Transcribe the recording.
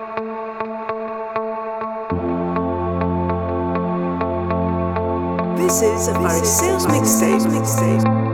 This is a Paris Sales Mixtape. Mixtape.